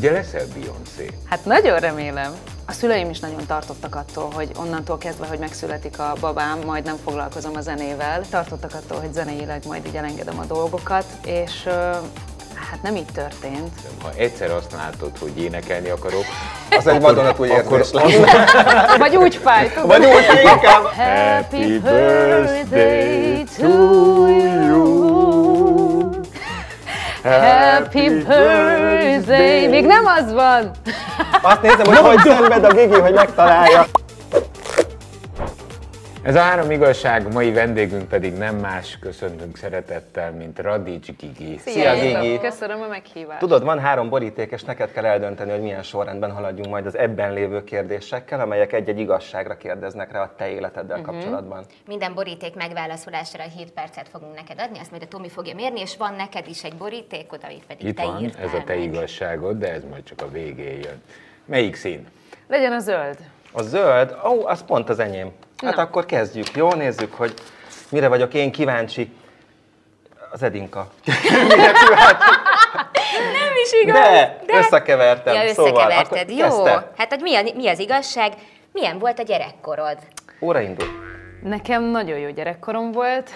Ugye leszel Beyoncé? Hát nagyon remélem. A szüleim is nagyon tartottak attól, hogy onnantól kezdve, hogy megszületik a babám, majd nem foglalkozom a zenével. Tartottak attól, hogy zeneileg majd így elengedem a dolgokat, és Hát nem így történt. Ha egyszer azt látod, hogy énekelni akarok, az egy vadonatúj érzés lesz. Vagy úgy fáj? Vagy úgy inkább. Happy birthday to you. Happy birthday! Még nem az van! Azt nézem, hogy hogy szenved a Gigi, hogy megtalálja. Ez a három igazság, mai vendégünk pedig nem más, köszöntünk szeretettel, mint Radics Gigi. Szia, Gigi! Köszönöm a meghívást. Tudod, van három boríték, és neked kell eldönteni, hogy milyen sorrendben haladjunk majd az ebben lévő kérdésekkel, amelyek egy-egy igazságra kérdeznek rá a te életeddel uh-huh. kapcsolatban. Minden boríték megválaszolására 7 percet fogunk neked adni, azt majd a Tomi fogja mérni, és van neked is egy borítékod, amit pedig Itt te van, írtál ez a te meg. igazságod, de ez majd csak a végén jön. Melyik szín? Legyen a zöld. A zöld, ó, az pont az enyém. Hát Na. akkor kezdjük. Jó, nézzük, hogy mire vagyok én kíváncsi. Az Edinka. mire kíváncsi? Nem is igaz. De, összekevertem. Ja, Szóval, összekeverted. akkor Jó. kezdte? Hát hogy mi, a, mi az igazság? Milyen volt a gyerekkorod? Óra indul. Nekem nagyon jó gyerekkorom volt.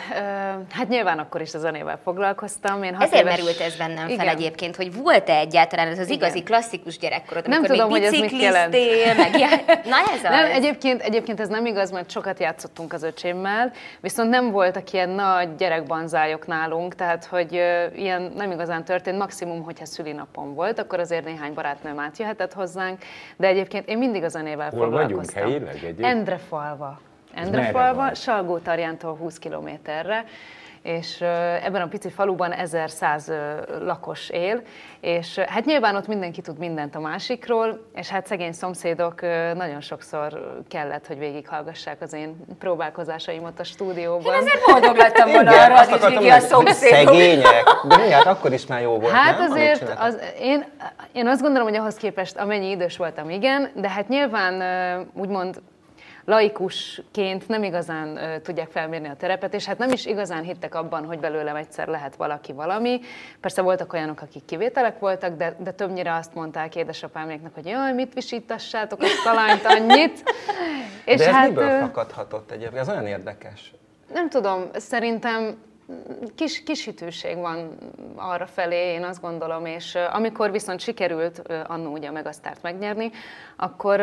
Hát nyilván akkor is a zenével foglalkoztam. Én Ezért éves... merült ez bennem fel Igen. egyébként, hogy volt-e egyáltalán ez az Igen. igazi klasszikus gyerekkorod, Nem amikor tudom, még hogy ez mit jelent. meg ilyen. Na ez az. Nem, egyébként, egyébként ez nem igaz, mert sokat játszottunk az öcsémmel, viszont nem voltak ilyen nagy gyerekbanzályok nálunk, tehát hogy ilyen nem igazán történt, maximum, hogyha szülinapom volt, akkor azért néhány barátnőm átjöhetett hozzánk, de egyébként én mindig a zenével Hol vagyunk foglalkoztam. helyileg egyébként? Endrefalva. Merre Endrefalva, van? Salgó-Tarjántól 20 kilométerre, és ebben a pici faluban 1100 ö, lakos él, és hát nyilván ott mindenki tud mindent a másikról, és hát szegény szomszédok nagyon sokszor kellett, hogy végighallgassák az én próbálkozásaimat a stúdióban. Én azért boldog lettem volna Igen, arra, hogy Vigi a szomszédok. Szegények. De mi, hát akkor is már jó volt, Hát nem? Azért, az, én, én azt gondolom, hogy ahhoz képest amennyi idős voltam, igen, de hát nyilván úgymond laikusként nem igazán ö, tudják felmérni a terepet, és hát nem is igazán hittek abban, hogy belőlem egyszer lehet valaki valami. Persze voltak olyanok, akik kivételek voltak, de, de többnyire azt mondták édesapáméknak, hogy jaj, mit visítassátok a lányt annyit. És De ez hát, miből fakadhatott egyébként? Ez olyan érdekes. nem tudom, szerintem kis, kis hitűség van arra felé, én azt gondolom, és amikor viszont sikerült annó ugye a Megasztárt megnyerni, akkor,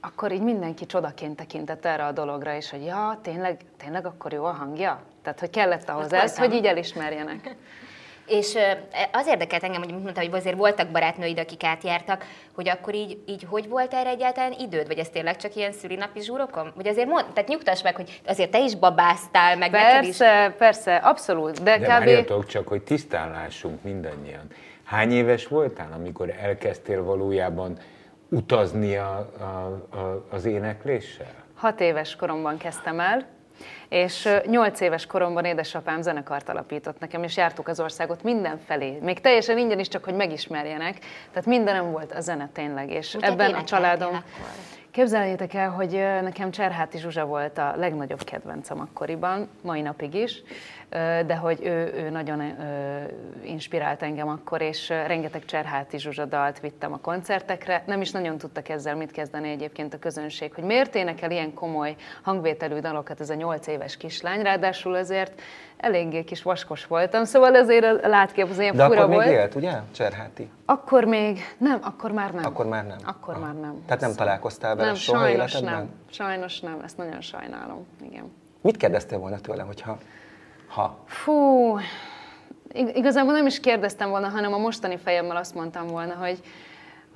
akkor így mindenki csodaként tekintett erre a dologra, és hogy ja, tényleg, tényleg akkor jó a hangja? Tehát, hogy kellett ahhoz Hát ez, hogy így elismerjenek. És ö, az érdekelt engem, hogy mondta, hogy azért voltak barátnőid, akik átjártak, hogy akkor így, így hogy volt erre egyáltalán időd? Vagy ez tényleg csak ilyen szülinapi zsúrokon? Vagy azért mond, tehát nyugtass meg, hogy azért te is babáztál, meg neked is. Persze, persze, abszolút, de, De kb. csak, hogy tisztán lássunk mindannyian. Hány éves voltál, amikor elkezdtél valójában utazni a, a, a, az énekléssel? Hat éves koromban kezdtem el, és nyolc éves koromban édesapám zenekart alapított nekem, és jártuk az országot mindenfelé. Még teljesen ingyen is, csak hogy megismerjenek. Tehát mindenem volt a zene tényleg, és hát ebben a családom... akkor? Képzeljétek el, hogy nekem Cserháti Zsuzsa volt a legnagyobb kedvencem akkoriban, mai napig is, de hogy ő, ő nagyon inspirált engem akkor, és rengeteg Cserháti Zsuzsa dalt vittem a koncertekre. Nem is nagyon tudtak ezzel mit kezdeni egyébként a közönség, hogy miért énekel ilyen komoly hangvételű dalokat ez a nyolc éves kislány, ráadásul azért eléggé kis vaskos voltam, szóval azért a látkép az ilyen De fura akkor még volt. élt, ugye? Cserháti. Akkor még, nem, akkor már nem. Akkor már nem. Akkor Aha. már nem. Tehát nem találkoztál vele Nem, soha sajnos életedben? nem. Sajnos nem, ezt nagyon sajnálom, igen. Mit kérdeztél volna tőlem, hogyha ha? Fú, ig- igazából nem is kérdeztem volna, hanem a mostani fejemmel azt mondtam volna, hogy,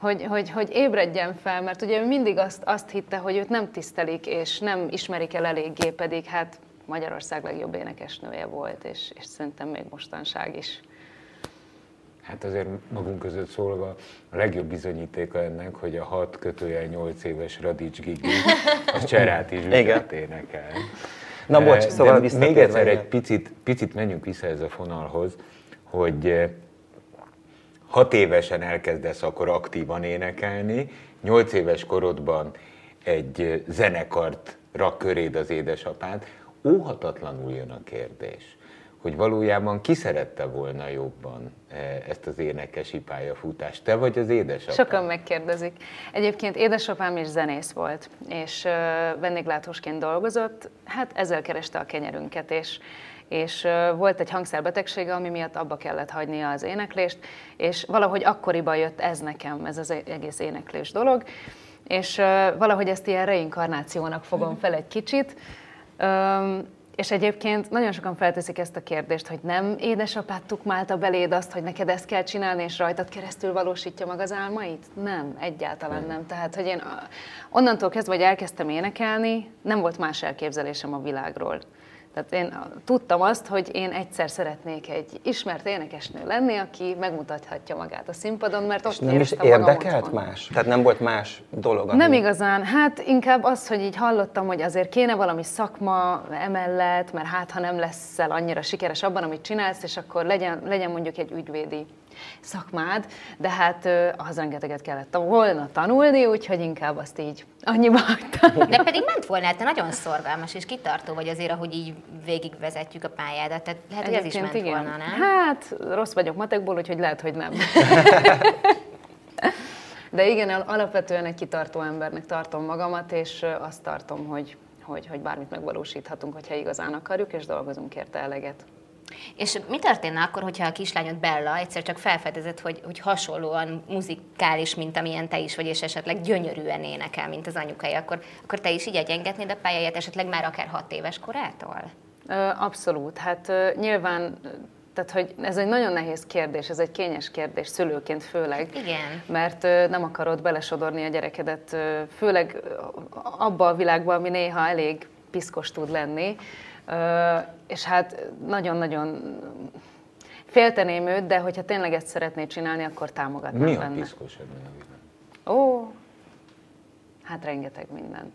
hogy, hogy, hogy ébredjen fel, mert ugye ő mindig azt, azt hitte, hogy őt nem tisztelik, és nem ismerik el eléggé, pedig hát Magyarország legjobb énekesnője volt, és, és szerintem még mostanság is. Hát azért magunk között szólva a legjobb bizonyítéka ennek, hogy a 6 kötőjel 8 éves Radics Gigi, az Cseráti Igen. Zsuzsát énekel. Na bocs, szóval de Még egyszer egy picit, picit menjünk vissza ez a fonalhoz, hogy eh, hat évesen elkezdesz akkor aktívan énekelni, nyolc éves korodban egy eh, zenekart rak köréd az édesapád, óhatatlanul jön a kérdés, hogy valójában ki szerette volna jobban eh, ezt az énekesi pályafutást? Te vagy az édesapám? Sokan megkérdezik. Egyébként édesapám is zenész volt, és vendéglátósként dolgozott, hát ezzel kereste a kenyerünket, és és volt egy hangszerbetegsége, ami miatt abba kellett hagynia az éneklést, és valahogy akkoriban jött ez nekem, ez az egész éneklés dolog, és valahogy ezt ilyen reinkarnációnak fogom fel egy kicsit, és egyébként nagyon sokan felteszik ezt a kérdést, hogy nem édesapád tukmálta beléd azt, hogy neked ezt kell csinálni, és rajtad keresztül valósítja meg az álmait? Nem, egyáltalán nem. Tehát, hogy én onnantól kezdve, hogy elkezdtem énekelni, nem volt más elképzelésem a világról. Tehát én tudtam azt, hogy én egyszer szeretnék egy ismert énekesnő lenni, aki megmutathatja magát a színpadon, mert ott nem is érdekelt más? Tehát nem volt más dolog? Ami... Nem igazán. Hát inkább az, hogy így hallottam, hogy azért kéne valami szakma emellett, mert hát ha nem leszel annyira sikeres abban, amit csinálsz, és akkor legyen, legyen mondjuk egy ügyvédi szakmád, de hát az rengeteget kellett volna tanulni, úgyhogy inkább azt így annyiba hagytam. De pedig ment volna, te nagyon szorgalmas és kitartó vagy azért, ahogy így végigvezetjük a pályádat, tehát lehet, hogy ez is ment igen. volna, nem? Hát rossz vagyok matekból, úgyhogy lehet, hogy nem. De igen, alapvetően egy kitartó embernek tartom magamat, és azt tartom, hogy, hogy, hogy bármit megvalósíthatunk, hogyha igazán akarjuk, és dolgozunk érte eleget. És mi történne akkor, hogyha a kislányod Bella egyszer csak felfedezett, hogy, hogy hasonlóan muzikális, mint amilyen te is vagy, és esetleg gyönyörűen énekel, mint az anyukai, akkor, akkor te is így egyengetnéd a pályáját, esetleg már akár hat éves korától? Abszolút. Hát nyilván tehát, hogy ez egy nagyon nehéz kérdés, ez egy kényes kérdés, szülőként főleg. Igen. Mert nem akarod belesodorni a gyerekedet, főleg abba a világba, ami néha elég piszkos tud lenni és hát nagyon-nagyon félteném őt, de hogyha tényleg ezt szeretné csinálni, akkor támogatnám Mi a benne. piszkos ebben a? Ó, hát rengeteg minden.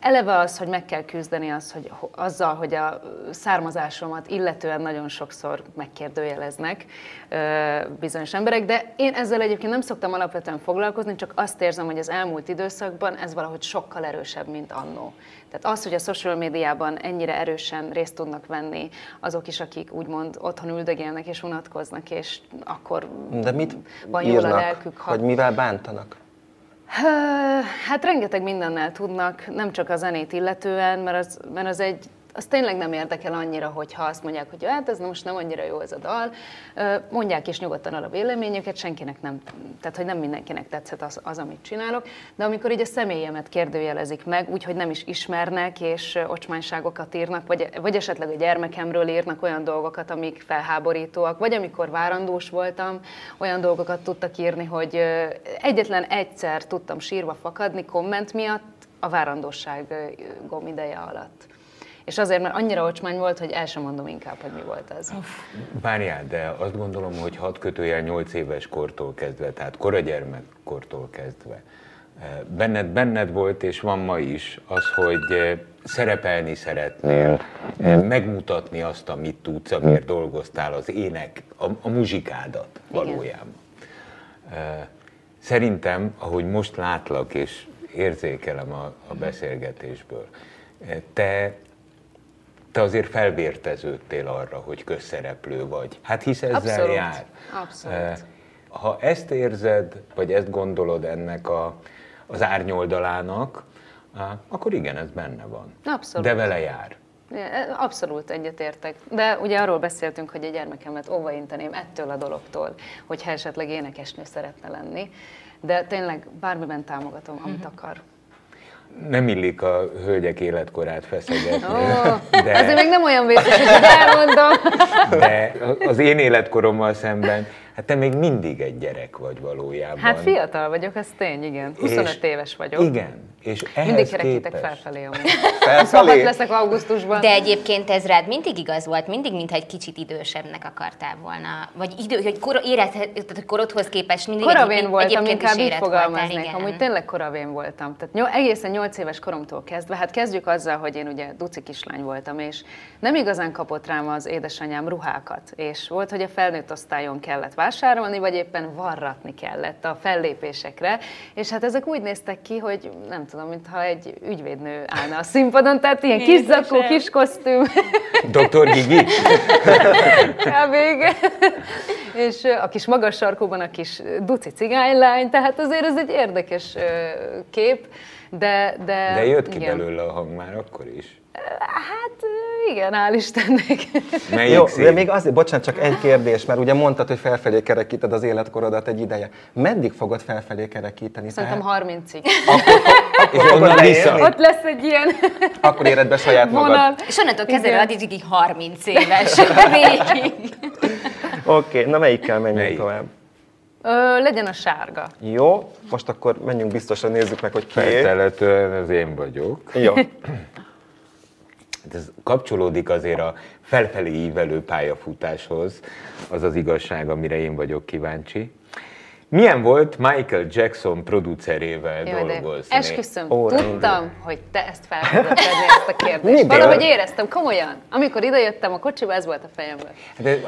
Eleve az, hogy meg kell küzdeni az, hogy azzal, hogy a származásomat illetően nagyon sokszor megkérdőjeleznek bizonyos emberek, de én ezzel egyébként nem szoktam alapvetően foglalkozni, csak azt érzem, hogy az elmúlt időszakban ez valahogy sokkal erősebb, mint annó. Tehát az, hogy a social médiában ennyire erősen részt tudnak venni azok is, akik úgymond otthon üldögélnek és unatkoznak, és akkor De mit van jól a lelkük. Ha... Hogy mivel bántanak? Hát rengeteg mindennel tudnak, nem csak a zenét illetően, mert az, mert az egy az tényleg nem érdekel annyira, hogyha azt mondják, hogy hát ez most nem annyira jó ez a dal. Mondják is nyugodtan a véleményüket, senkinek nem, tehát hogy nem mindenkinek tetszett az, az, amit csinálok, de amikor így a személyemet kérdőjelezik meg, úgyhogy nem is ismernek, és ocsmányságokat írnak, vagy, vagy esetleg a gyermekemről írnak olyan dolgokat, amik felháborítóak, vagy amikor várandós voltam, olyan dolgokat tudtak írni, hogy egyetlen egyszer tudtam sírva fakadni komment miatt a várandóság gomideje alatt. És azért, mert annyira ocsmány volt, hogy el sem mondom inkább, hogy mi volt az. Várjál, de azt gondolom, hogy hat kötőjel 8 éves kortól kezdve, tehát koragyermekkortól kezdve, eh, benned, benned volt, és van ma is az, hogy eh, szerepelni szeretnél, eh, megmutatni azt, amit tudsz, amiért dolgoztál, az ének, a, a muzsikádat valójában. Igen. Szerintem, ahogy most látlak és érzékelem a, a beszélgetésből, te te azért felvérteződtél arra, hogy közszereplő vagy. Hát hisz ezzel Abszolút. jár. Abszolút. Eh, ha ezt érzed, vagy ezt gondolod ennek a, az árnyoldalának, eh, akkor igen, ez benne van. Abszolút. De vele jár. Abszolút egyetértek. De ugye arról beszéltünk, hogy a gyermekemet óvainteném ettől a dologtól, hogyha esetleg énekesnő szeretne lenni. De tényleg bármiben támogatom, amit uh-huh. akar nem illik a hölgyek életkorát feszegetni. Oh, de, azért még nem olyan vészes, hogy elmondom. De az én életkorommal szemben Hát te még mindig egy gyerek vagy valójában. Hát fiatal vagyok, ez tény, igen. 25 és éves vagyok. Igen. És ehhez mindig kerekítek felfelé amúgy. felfelé? leszek augusztusban. De egyébként ez rád mindig igaz volt, mindig, mintha egy kicsit idősebbnek akartál volna. Vagy idő, hogy kor, érett, tehát korodhoz képest mindig Koravén egy, voltam, inkább így fogalmaznék. Voltál, Amúgy tényleg koravén voltam. Tehát nyol, egészen 8 éves koromtól kezdve, hát kezdjük azzal, hogy én ugye duci kislány voltam, és nem igazán kapott rám az édesanyám ruhákat. És volt, hogy a felnőtt osztályon kellett vásárolni, vagy éppen varratni kellett a fellépésekre, és hát ezek úgy néztek ki, hogy nem tudom, mintha egy ügyvédnő állna a színpadon, tehát ilyen kis zakó, kis kosztüm. Dr. Gigi? Kb. és a kis magas sarkóban a kis duci cigánylány, tehát azért ez egy érdekes kép. De, de, de jött ki igen. belőle a hang már akkor is. Hát igen, hál' Istennek. Melyik Jó, szín? de még azért, bocsánat, csak egy kérdés, mert ugye mondtad, hogy felfelé kerekíted az életkorodat egy ideje. Meddig fogod felfelé kerekíteni? Szerintem tehát... 30-ig. Akkor, akkor, akkor vissza. Ott lesz egy ilyen Akkor éred be saját magad. Vonal. És onnantól kezdve addig 30 éves végig. Oké, okay, na melyikkel menjünk Melyik? tovább? Ö, legyen a sárga. Jó, most akkor menjünk biztosan, nézzük meg, hogy ki. Felteletően ez én vagyok. Jó. Ez kapcsolódik azért a felfelé ívelő pályafutáshoz, az az igazság, amire én vagyok kíváncsi. Milyen volt Michael Jackson producerével Jaj, dolgozni? Esküszöm, oh, tudtam, de. hogy te ezt fel tudod tenni ezt a kérdést. Miben? Valahogy éreztem, komolyan. Amikor idejöttem a kocsiba, ez volt a fejemben. De,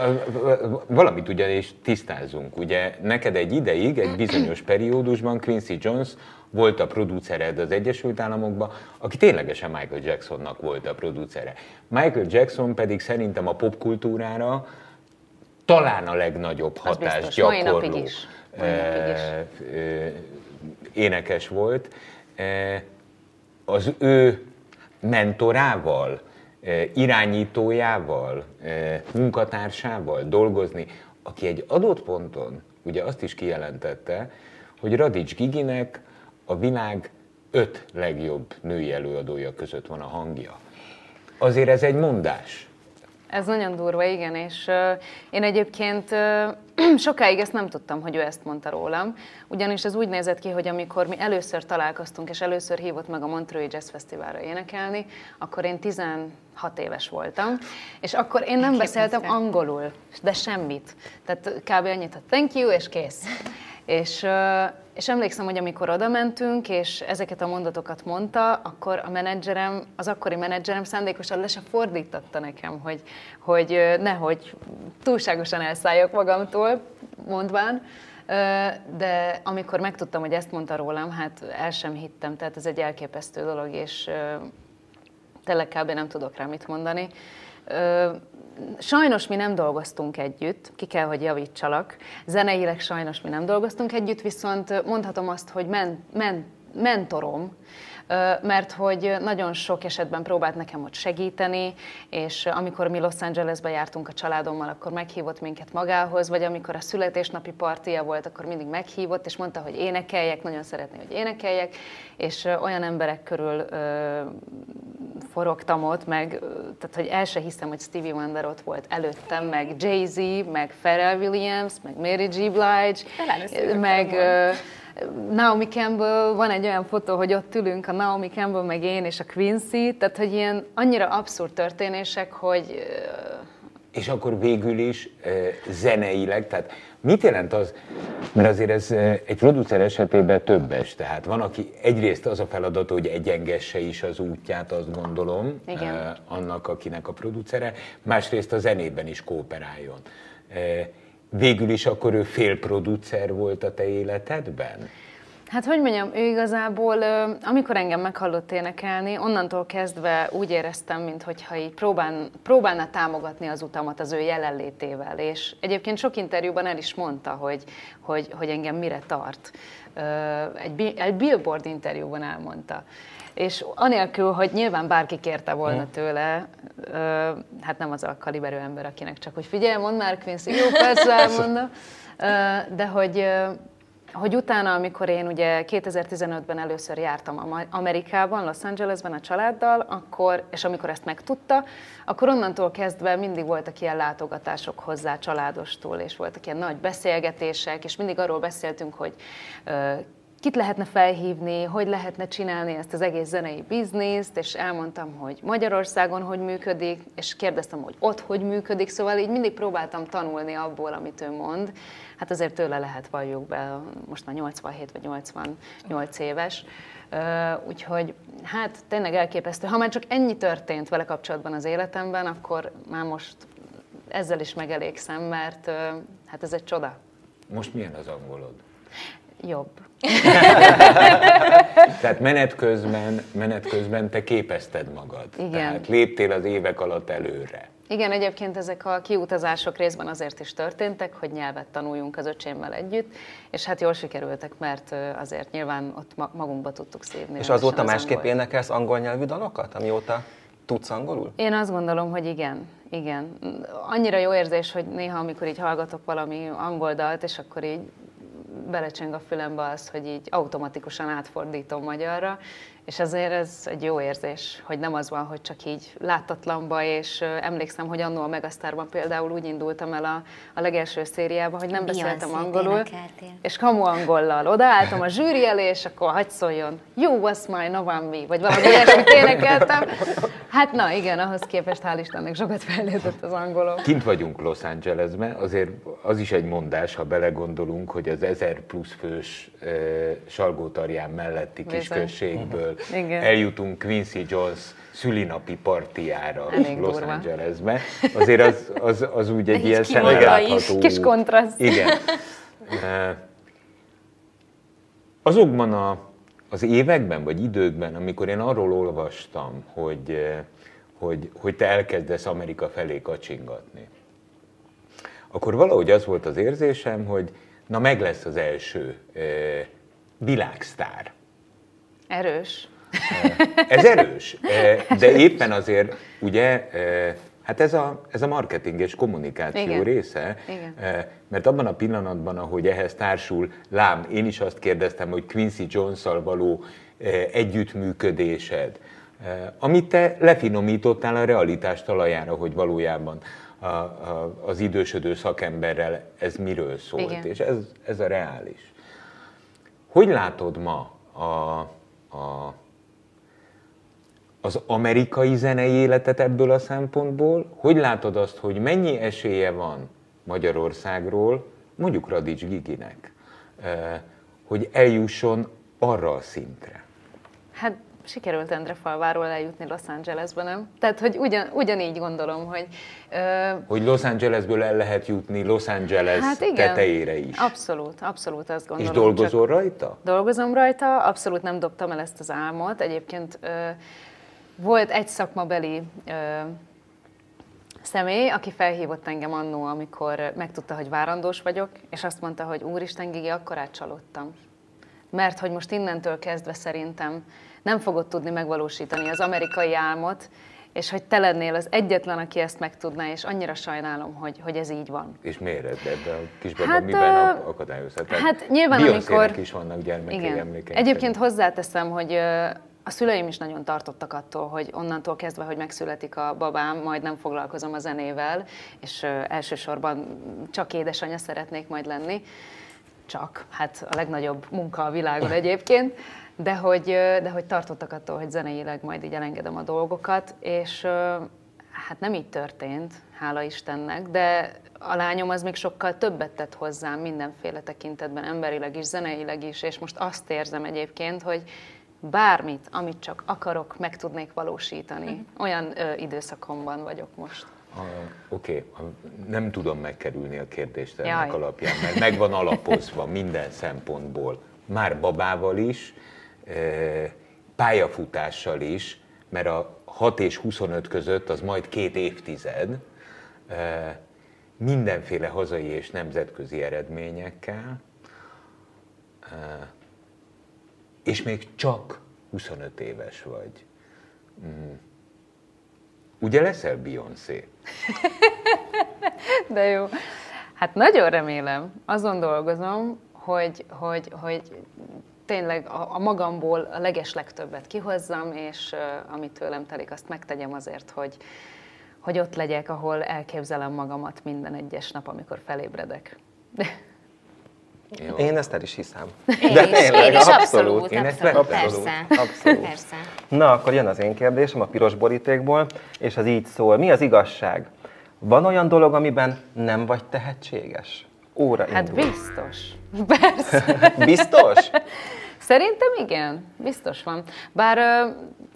valamit ugyanis tisztázunk. Ugye neked egy ideig, egy bizonyos periódusban Quincy Jones volt a producered az Egyesült Államokban, aki ténylegesen Michael Jacksonnak volt a producere. Michael Jackson pedig szerintem a popkultúrára talán a legnagyobb hatást gyakorló is. Eh, eh, énekes volt. Eh, az ő mentorával, irányítójával, munkatársával dolgozni, aki egy adott ponton ugye azt is kijelentette, hogy Radics Giginek a világ öt legjobb női előadója között van a hangja. Azért ez egy mondás. Ez nagyon durva, igen, és uh, én egyébként uh, sokáig ezt nem tudtam, hogy ő ezt mondta rólam, ugyanis ez úgy nézett ki, hogy amikor mi először találkoztunk, és először hívott meg a Montreux Jazz Fesztiválra énekelni, akkor én 16 éves voltam, és akkor én nem beszéltem angolul, de semmit. Tehát kb. annyit, hogy thank you, és kész. És, és emlékszem, hogy amikor oda mentünk, és ezeket a mondatokat mondta, akkor a menedzserem, az akkori menedzserem szándékosan le se fordította nekem, hogy, hogy nehogy túlságosan elszálljak magamtól, mondván. De amikor megtudtam, hogy ezt mondta rólam, hát el sem hittem, tehát ez egy elképesztő dolog, és tényleg kb. nem tudok rá mit mondani. Sajnos mi nem dolgoztunk együtt, ki kell, hogy javítsalak. Zeneileg sajnos mi nem dolgoztunk együtt, viszont mondhatom azt, hogy men, men, mentorom, mert hogy nagyon sok esetben próbált nekem ott segíteni, és amikor mi Los Angelesbe jártunk a családommal, akkor meghívott minket magához, vagy amikor a születésnapi partia volt, akkor mindig meghívott, és mondta, hogy énekeljek, nagyon szeretné, hogy énekeljek, és olyan emberek körül forogtam ott, meg, tehát hogy el se hiszem, hogy Stevie Wonder ott volt előttem, meg Jay-Z, meg Pharrell Williams, meg Mary G. Blige, meg Naomi Campbell, van egy olyan fotó, hogy ott ülünk, a Naomi Campbell, meg én és a Quincy, tehát hogy ilyen annyira abszurd történések, hogy... És akkor végül is zeneileg, tehát mit jelent az, mert azért ez egy producer esetében többes, tehát van, aki egyrészt az a feladat, hogy egyengesse is az útját, azt gondolom, Igen. annak, akinek a producere, másrészt a zenében is kooperáljon végül is akkor ő félproducer volt a te életedben? Hát hogy mondjam, ő igazából, amikor engem meghallott énekelni, onnantól kezdve úgy éreztem, mintha így próbál, próbálna támogatni az utamat az ő jelenlétével. És egyébként sok interjúban el is mondta, hogy, hogy, hogy engem mire tart. Egy, egy Billboard interjúban elmondta. És anélkül, hogy nyilván bárki kérte volna hm. tőle, hát nem az a kaliberű ember, akinek csak, hogy figyelj, mondd már Quincy, jó, persze elmondom, de hogy, hogy utána, amikor én ugye 2015-ben először jártam Amerikában, Los Angelesben a családdal, akkor, és amikor ezt megtudta, akkor onnantól kezdve mindig voltak ilyen látogatások hozzá családostól, és voltak ilyen nagy beszélgetések, és mindig arról beszéltünk, hogy kit lehetne felhívni, hogy lehetne csinálni ezt az egész zenei bizniszt, és elmondtam, hogy Magyarországon hogy működik, és kérdeztem, hogy ott hogy működik, szóval így mindig próbáltam tanulni abból, amit ő mond. Hát azért tőle lehet valljuk be, most már 87 vagy 88 éves, úgyhogy hát tényleg elképesztő. Ha már csak ennyi történt vele kapcsolatban az életemben, akkor már most ezzel is megelégszem, mert hát ez egy csoda. Most milyen az angolod? Jobb. Tehát menet közben, menet közben te képezted magad. Igen. Tehát léptél az évek alatt előre. Igen, egyébként ezek a kiutazások részben azért is történtek, hogy nyelvet tanuljunk az öcsémmel együtt, és hát jól sikerültek, mert azért nyilván ott ma- magunkba tudtuk szívni. És azóta az másképp angolt. énekelsz angol nyelvű dalokat, amióta tudsz angolul? Én azt gondolom, hogy igen, igen. Annyira jó érzés, hogy néha, amikor így hallgatok valami angol dalt, és akkor így belecseng a fülembe az, hogy így automatikusan átfordítom magyarra, és azért ez egy jó érzés, hogy nem az van, hogy csak így láttatlanba, és emlékszem, hogy annó a Megasztárban például úgy indultam el a, a legelső szériában, hogy nem beszéltem Beyoncé-t angolul, énekeltél. és kamu angollal odaálltam a zsűri elé, és akkor hagyd szóljon, you was my November, vagy valami ilyesmit énekeltem. Hát na igen, ahhoz képest hál' Istennek sokat fejlődött az angolom. Kint vagyunk Los Angelesben, azért az is egy mondás, ha belegondolunk, hogy az 1000 plusz fős e, Salgótarján melletti kisközségből Igen. eljutunk Quincy Jones szülinapi partiára Elég Los durva. Angelesbe. Azért az, az, az úgy egy ilyen is. Kis kontraszt. Igen. E, Azokban a, az években, vagy időkben, amikor én arról olvastam, hogy, eh, hogy, hogy te elkezdesz Amerika felé kacsingatni, akkor valahogy az volt az érzésem, hogy na meg lesz az első eh, világsztár. Erős. Ez erős, eh, de éppen azért, ugye, eh, hát ez a, ez a marketing és kommunikáció Igen. része, Igen. eh, mert abban a pillanatban, ahogy ehhez társul, lám, én is azt kérdeztem, hogy Quincy Jones-szal való eh, együttműködésed, eh, amit te lefinomítottál a realitás talajára, hogy valójában a, a, az idősödő szakemberrel ez miről szólt, Igen. és ez, ez a reális. Hogy látod ma a, a, az amerikai zenei életet ebből a szempontból? Hogy látod azt, hogy mennyi esélye van Magyarországról, mondjuk Radics Giginek, eh, hogy eljusson arra a szintre? Hát sikerült Endrefalváról eljutni Los Angelesbe, nem? Tehát, hogy ugyan, ugyanígy gondolom, hogy... Ö, Hogy Los Angelesből el lehet jutni Los Angeles hát igen, tetejére is. Abszolút, abszolút azt És gondolom. dolgozol rajta? Dolgozom rajta, abszolút nem dobtam el ezt az álmot. Egyébként ö, volt egy szakmabeli ö, személy, aki felhívott engem annó, amikor megtudta, hogy várandós vagyok, és azt mondta, hogy úristen, Gigi, akkor átcsalódtam. Mert hogy most innentől kezdve szerintem nem fogod tudni megvalósítani az amerikai álmot, és hogy te lennél az egyetlen, aki ezt meg tudná, és annyira sajnálom, hogy, hogy ez így van. És miért ebben a kisbaba Hát, miben ak- akadályozhat? Tehát hát nyilván, amikor- is vannak gyermekei Igen. emlékeim Egyébként hozzáteszem, hogy a szüleim is nagyon tartottak attól, hogy onnantól kezdve, hogy megszületik a babám, majd nem foglalkozom a zenével, és elsősorban csak édesanyja szeretnék majd lenni. Csak, hát a legnagyobb munka a világon egyébként, de hogy, de hogy tartottak attól, hogy zeneileg majd így elengedem a dolgokat, és hát nem így történt, hála Istennek, de a lányom az még sokkal többet tett hozzám mindenféle tekintetben, emberileg is, zeneileg is, és most azt érzem egyébként, hogy bármit, amit csak akarok, meg tudnék valósítani. Olyan ö, időszakomban vagyok most. Oké, okay. nem tudom megkerülni a kérdést ennek Jaj. alapján, mert meg van alapozva minden szempontból. Már babával is, pályafutással is, mert a 6 és 25 között az majd két évtized, mindenféle hazai és nemzetközi eredményekkel, és még csak 25 éves vagy. Mm. Ugye leszel Beyoncé? De jó. Hát nagyon remélem, azon dolgozom, hogy, hogy, hogy tényleg a, a magamból a leges legtöbbet kihozzam, és uh, amit tőlem telik, azt megtegyem azért, hogy, hogy ott legyek, ahol elképzelem magamat minden egyes nap, amikor felébredek. Jó. Én ezt el is hiszem. Én De is, tényleg, én is abszolút, Én ezt abszolút, persze. Abszolút. Persze. Na, akkor jön az én kérdésem a piros borítékból, és az így szól. Mi az igazság? Van olyan dolog, amiben nem vagy tehetséges? Óra Hát indul. biztos. Persze. Biztos? Szerintem igen, biztos van. Bár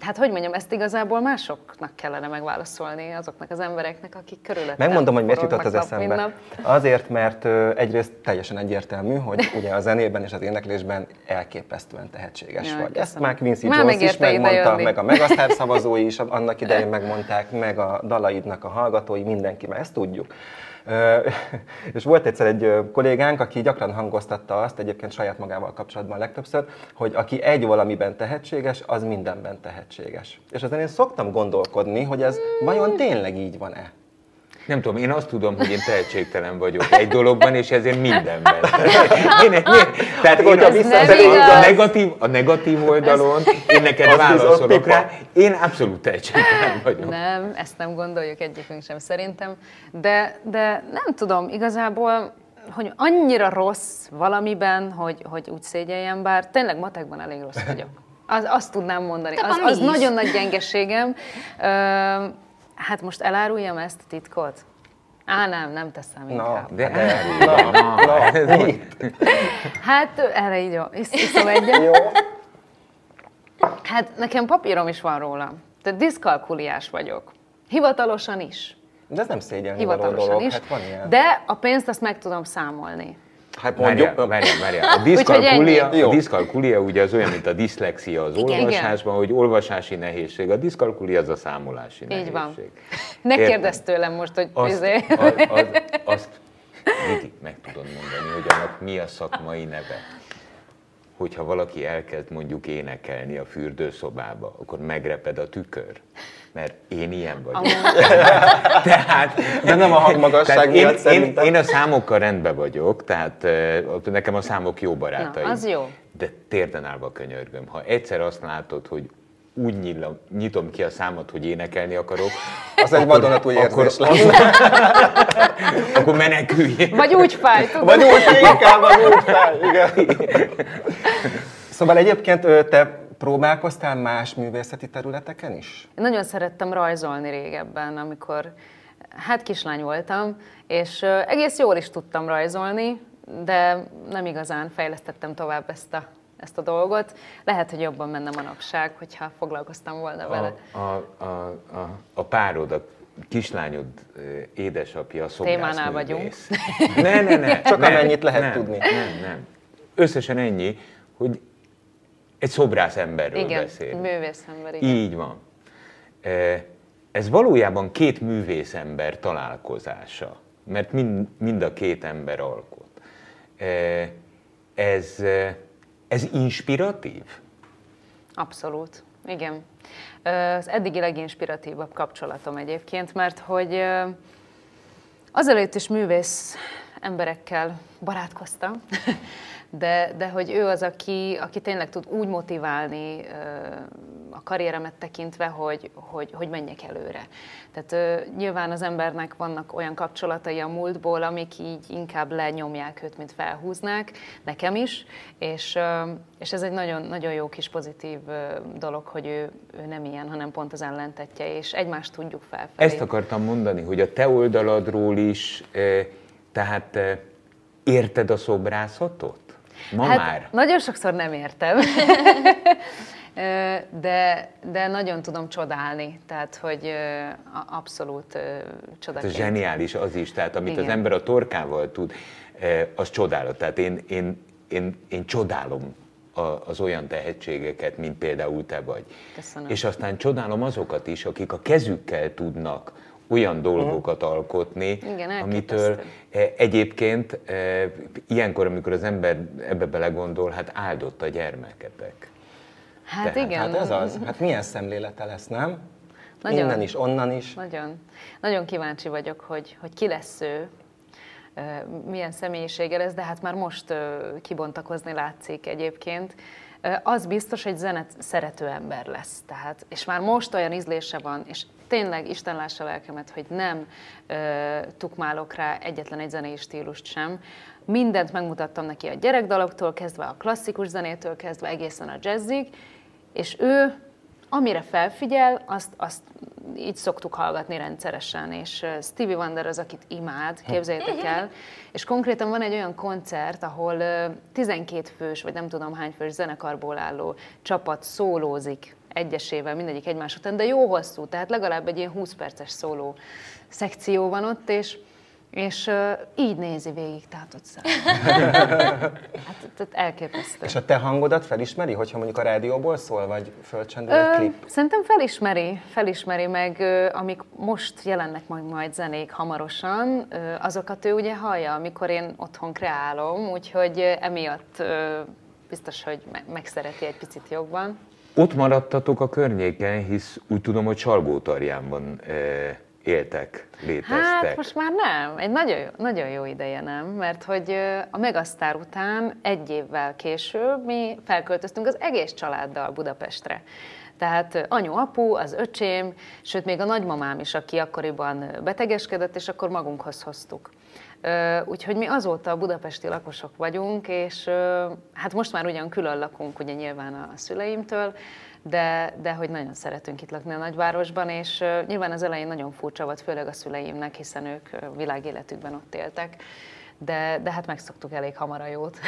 hát hogy mondjam, ezt igazából másoknak kellene megválaszolni, azoknak az embereknek, akik körülöttem Megmondom, hogy miért jutott az eszembe. Azért, mert egyrészt teljesen egyértelmű, hogy ugye a zenében és az éneklésben elképesztően tehetséges Jaj, vagy. Ezt köszönöm. már Quincy Már Jones is megmondta, meg a Megasztár szavazói is annak idején megmondták, meg a dalaidnak a hallgatói, mindenki, mert ezt tudjuk. És volt egyszer egy kollégánk, aki gyakran hangoztatta azt, egyébként saját magával kapcsolatban legtöbbször, hogy aki egy valamiben tehetséges, az mindenben tehetséges. És ezen én szoktam gondolkodni, hogy ez vajon tényleg így van-e? Nem tudom, én azt tudom, hogy én tehetségtelen vagyok egy dologban, és ezért mindenben. Én, én, tehát én, hogyha az, visszaszerít- a, igaz. negatív, a negatív oldalon én neked Az viszont válaszolok rá, én abszolút tehetségtelen vagyok. Nem, ezt nem gondoljuk egyikünk sem szerintem, de, de nem tudom, igazából, hogy annyira rossz valamiben, hogy, hogy úgy szégyeljem, bár tényleg matekban elég rossz vagyok. Az, azt tudnám mondani. Az, az nagyon nagy gyengeségem. Hát most eláruljam ezt a titkot? Á, nem, nem teszem inkább. De de, elárulj, na, na. na? Hát erre így jó. Isz, iszom egyet. Jó. Hát nekem papírom is van róla. Tehát diszkalkuliás vagyok. Hivatalosan is. De ez nem szégyelni való Hivatalosan dolog, is. hát van ilyen. De a pénzt azt meg tudom számolni. Hát Várjál, mondjuk, várjál, várjál. A ennyi. diszkalkulia, a diszkalkulia ugye az olyan, mint a diszlexia az Igen. olvasásban, hogy olvasási nehézség. A diszkalkulia az a számolási nehézség. Így van. Ne Értem. kérdezz tőlem most, hogy Azt, izé. az, az, azt Vidi, meg tudod mondani, hogy annak mi a szakmai neve. Hogyha valaki elkezd mondjuk énekelni a fürdőszobába, akkor megreped a tükör. Mert én ilyen vagyok. Tehát, De nem a hangmagasság miatt én, én, szerintem. én a számokkal rendben vagyok, tehát eh, nekem a számok jó barátaim. Na, az jó. De térden állva könyörgöm. Ha egyszer azt látod, hogy úgy nyilom, nyitom ki a számot, hogy énekelni akarok, az egy vadonatúj akkor, érzés lesz. akkor menekülj. Vagy úgy fáj, tudod? Vagy úgy, inkább vagy úgy fel, igen. Szóval egyébként te próbálkoztál más művészeti területeken is? Én nagyon szerettem rajzolni régebben, amikor hát kislány voltam, és egész jól is tudtam rajzolni, de nem igazán fejlesztettem tovább ezt a, ezt a dolgot. Lehet, hogy jobban menne manapság, hogyha foglalkoztam volna vele. A, a, a, a, a párod, a kislányod édesapja Témánál szobrászművész. Ne, ne, ne. Csak nem, amennyit lehet nem, tudni. Nem, nem. Összesen ennyi, hogy egy szobrász emberről Igen, beszél. művészember, igen. Így van. Ez valójában két művészember találkozása, mert mind, mind a két ember alkot. Ez, ez inspiratív? Abszolút, igen. Az eddigi leginspiratívabb kapcsolatom egyébként, mert hogy azelőtt is művész emberekkel barátkoztam, de, de hogy ő az, aki, aki tényleg tud úgy motiválni a karrieremet tekintve, hogy, hogy, hogy menjek előre. Tehát nyilván az embernek vannak olyan kapcsolatai a múltból, amik így inkább lenyomják őt, mint felhúznák, nekem is, és, és ez egy nagyon, nagyon jó kis pozitív dolog, hogy ő, ő nem ilyen, hanem pont az ellentetje, és egymást tudjuk felfelé. Ezt akartam mondani, hogy a te oldaladról is, tehát érted a szobrászatot? Ma hát már? nagyon sokszor nem értem, de, de nagyon tudom csodálni, tehát hogy abszolút Ez csodaként. zseniális az is, tehát amit Igen. az ember a torkával tud, az csodálat. Tehát én, én, én, én csodálom az olyan tehetségeket, mint például te vagy. Köszönöm. És aztán csodálom azokat is, akik a kezükkel tudnak olyan dolgokat alkotni, Igen, amitől eh, egyébként eh, ilyenkor, amikor az ember ebbe belegondol, hát áldott a gyermeketek. Hát Tehát, igen. Hát ez az. Hát milyen szemlélete lesz, nem? Nagyon. Innen is, onnan is. Nagyon, nagyon kíváncsi vagyok, hogy, hogy ki lesz ő, ö, milyen személyisége lesz, de hát már most kibontakozni látszik egyébként. Az biztos, hogy zenet szerető ember lesz. Tehát, és már most olyan ízlése van, és tényleg Isten lássa a lelkemet, hogy nem ö, tukmálok rá egyetlen egy zenei stílust sem. Mindent megmutattam neki a gyerekdaloktól kezdve, a klasszikus zenétől kezdve egészen a jazzig, és ő amire felfigyel, azt, azt így szoktuk hallgatni rendszeresen, és Stevie Wonder az, akit imád, képzeljétek el, és konkrétan van egy olyan koncert, ahol uh, 12 fős, vagy nem tudom hány fős zenekarból álló csapat szólózik egyesével, mindegyik egymás után, de jó hosszú, tehát legalább egy ilyen 20 perces szóló szekció van ott, és és uh, így nézi végig tátott szem. hát, tehát elképesztő. És a te hangodat felismeri, hogyha mondjuk a rádióból szól, vagy fölcsendül egy klip? Szerintem felismeri, felismeri meg, ö, amik most jelennek majd, majd zenék hamarosan, ö, azokat ő ugye hallja, amikor én otthon kreálom, úgyhogy ö, emiatt biztos, hogy me- megszereti egy picit jobban. Ott maradtatok a környéken, hisz úgy tudom, hogy Salgótarjánban eh, éltek, léteztek. Hát most már nem, egy nagyon nagyon jó ideje nem, mert hogy a Megasztár után egy évvel később mi felköltöztünk az egész családdal Budapestre. Tehát anyu, apu, az öcsém, sőt még a nagymamám is, aki akkoriban betegeskedett, és akkor magunkhoz hoztuk. Úgyhogy mi azóta budapesti lakosok vagyunk, és hát most már ugyan külön lakunk, ugye nyilván a szüleimtől, de, de hogy nagyon szeretünk itt lakni a nagyvárosban, és nyilván az elején nagyon furcsa volt, főleg a szüleimnek, hiszen ők világéletükben ott éltek, de, de hát megszoktuk elég hamar a jót.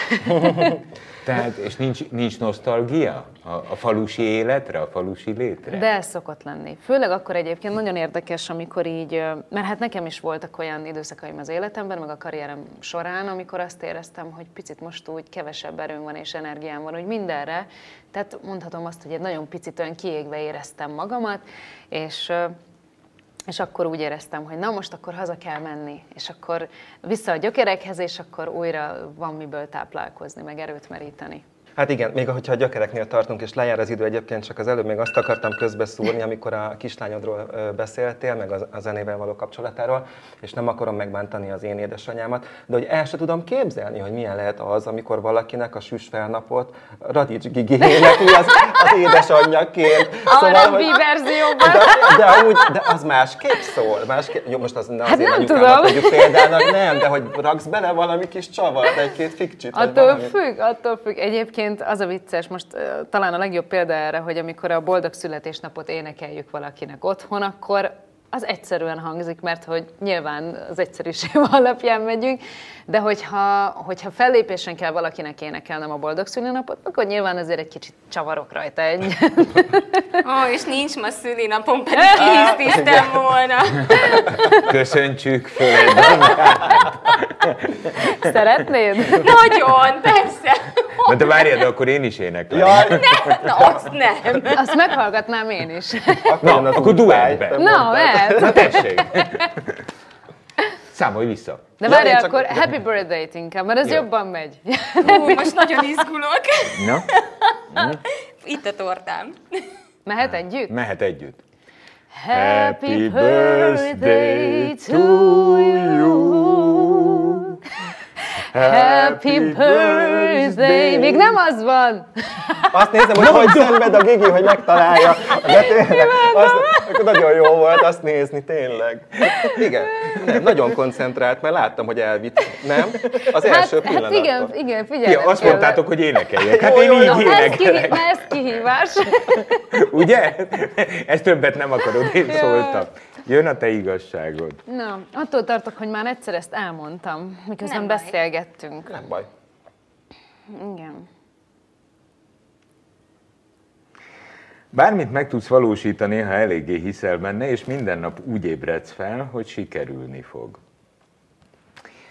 Tehát, és nincs, nincs nosztalgia a, a falusi életre, a falusi létre? De ez szokott lenni. Főleg akkor egyébként nagyon érdekes, amikor így, mert hát nekem is voltak olyan időszakaim az életemben, meg a karrierem során, amikor azt éreztem, hogy picit most úgy kevesebb erőm van és energiám van, hogy mindenre. Tehát mondhatom azt, hogy egy nagyon picit olyan kiégve éreztem magamat, és és akkor úgy éreztem, hogy na most akkor haza kell menni, és akkor vissza a gyökerekhez, és akkor újra van miből táplálkozni, meg erőt meríteni. Hát igen, még hogyha a gyökereknél tartunk, és lejár az idő egyébként, csak az előbb még azt akartam közbeszúrni, amikor a kislányodról beszéltél, meg a, zenével való kapcsolatáról, és nem akarom megbántani az én édesanyámat, de hogy el se tudom képzelni, hogy milyen lehet az, amikor valakinek a süs felnapot Radics Gigi énekli az, az édesanyjaként. A hogy- verzióban. de, de, amúgy, de az másképp szól. Másképp, jó, most az ne Hát azért nem tudom. vegyük példának, nem, de hogy raksz bele valami kis csavart, egy-két fikcsit. Attól függ, attól függ. Egyébként az a vicces, most talán a legjobb példa erre, hogy amikor a boldog születésnapot énekeljük valakinek otthon, akkor az egyszerűen hangzik, mert hogy nyilván az egyszerűség alapján megyünk, de hogyha, hogyha fellépésen kell valakinek énekelnem a boldog szülinapot, akkor nyilván azért egy kicsit csavarok rajta egy. Ó, és nincs ma szülinapom, pedig kihisztíztem volna. Köszöntsük föl. Szeretnéd? Nagyon, persze. Na de várjad, de akkor én is éneklem. Jaj, Na, azt nem. Azt meghallgatnám én is. akkor Na, akkor duettben. Na, mondtad. Mert. Na tessék. Számolj vissza. De Ja, várj, csak- akkor happy birthday inkább, mert ez Jó. jobban megy. Ú, most nagyon izgulok. Na, Itt a tortám. Mehet együtt? mehet együtt. Happy birthday to you. Happy birthday. Még nem az van. Azt nézem, hogy hogy szenved a Gigi, hogy megtalálja. De tényleg, azt, akkor nagyon jó volt azt nézni, tényleg. Igen, nem, nagyon koncentrált, mert láttam, hogy elvitt. Nem? Az első Hát, hát igen, igen, figyelj. Ja, azt mondtátok, hogy énekeljek. Hát Jó, én jó, így jó. Ez, énekelek. ez kihívás. Ugye? Ez többet nem akarod, én szóltam. Jön a te igazságod. Na, attól tartok, hogy már egyszer ezt elmondtam, miközben Nem baj. beszélgettünk. Nem baj. Igen. Bármit meg tudsz valósítani, ha eléggé hiszel benne, és minden nap úgy ébredsz fel, hogy sikerülni fog.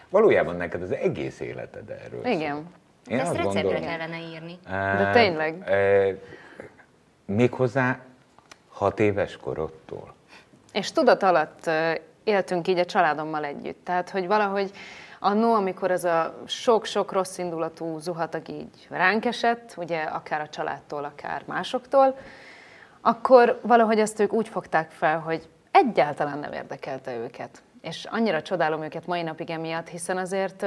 Valójában neked az egész életed erről szól. Igen. Én Ezt receptre gondolom. kellene írni. De tényleg? E, méghozzá hat éves korodtól. És tudat alatt éltünk így a családommal együtt. Tehát, hogy valahogy annó, amikor ez a sok-sok rossz indulatú zuhatag így ránk esett, ugye akár a családtól, akár másoktól, akkor valahogy ezt ők úgy fogták fel, hogy egyáltalán nem érdekelte őket. És annyira csodálom őket mai napig emiatt, hiszen azért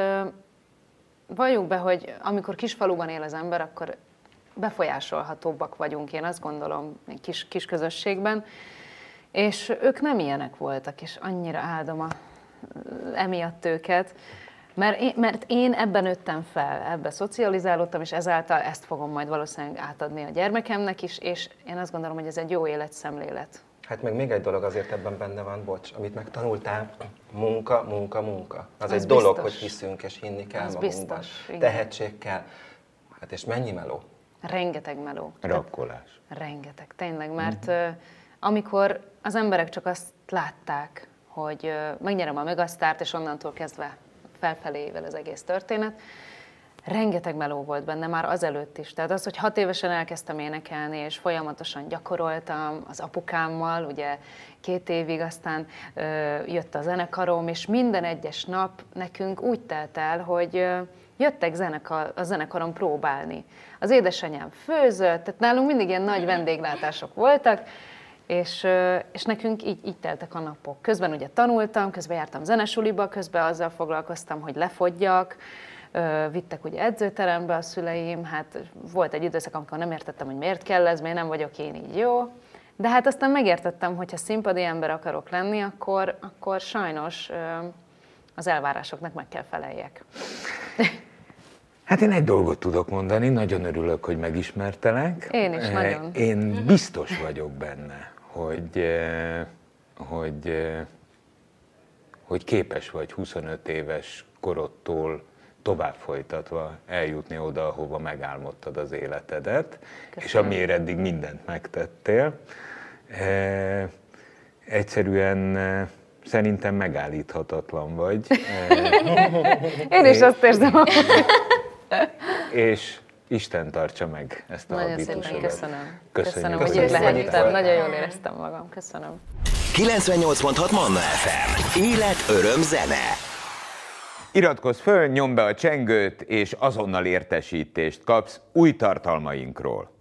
valljuk be, hogy amikor kisfaluban él az ember, akkor befolyásolhatóbbak vagyunk, én azt gondolom, kis, kis közösségben. És ők nem ilyenek voltak, és annyira áldom a, emiatt őket, mert én, mert én ebben nőttem fel, ebbe szocializálódtam, és ezáltal ezt fogom majd valószínűleg átadni a gyermekemnek is, és én azt gondolom, hogy ez egy jó életszemlélet. Hát meg még egy dolog azért ebben benne van, bocs, amit megtanultál, munka, munka, munka. Az, Az egy dolog, biztos. hogy hiszünk és hinni kell Az magunkban. biztos, igen. Tehetség kell. Hát és mennyi meló? rengeteg meló. Rakkolás. Rengeteg, tényleg, mert uh, amikor az emberek csak azt látták, hogy megnyerem a Megasztárt, és onnantól kezdve felfelé ével az egész történet, rengeteg meló volt benne már azelőtt is. Tehát az, hogy hat évesen elkezdtem énekelni, és folyamatosan gyakoroltam az apukámmal, ugye két évig, aztán ö, jött a zenekarom, és minden egyes nap nekünk úgy telt el, hogy ö, jöttek zenekar, a zenekaron próbálni. Az édesanyám főzött, tehát nálunk mindig ilyen nagy vendéglátások voltak, és, és nekünk így, így teltek a napok. Közben ugye tanultam, közben jártam zenesuliba, közben azzal foglalkoztam, hogy lefogyjak, vittek ugye edzőterembe a szüleim, hát volt egy időszak, amikor nem értettem, hogy miért kell ez, miért nem vagyok én így jó, de hát aztán megértettem, hogy ha színpadi ember akarok lenni, akkor, akkor sajnos az elvárásoknak meg kell feleljek. Hát én egy dolgot tudok mondani, nagyon örülök, hogy megismertelek. Én is, nagyon. Én biztos vagyok benne, hogy, hogy, hogy képes vagy 25 éves korodtól tovább folytatva eljutni oda, ahova megálmodtad az életedet, Köszönöm. és amiért eddig mindent megtettél. E, egyszerűen szerintem megállíthatatlan vagy. Én is azt érzem. és Isten tartsa meg ezt a Nagyon szépen köszönöm. Köszönjük, köszönöm hogy itt lehettem. Nagyon jól éreztem magam. Köszönöm. 98.6 Manna FM. Élet, öröm, zene. Iratkozz föl, nyomd be a csengőt, és azonnal értesítést kapsz új tartalmainkról.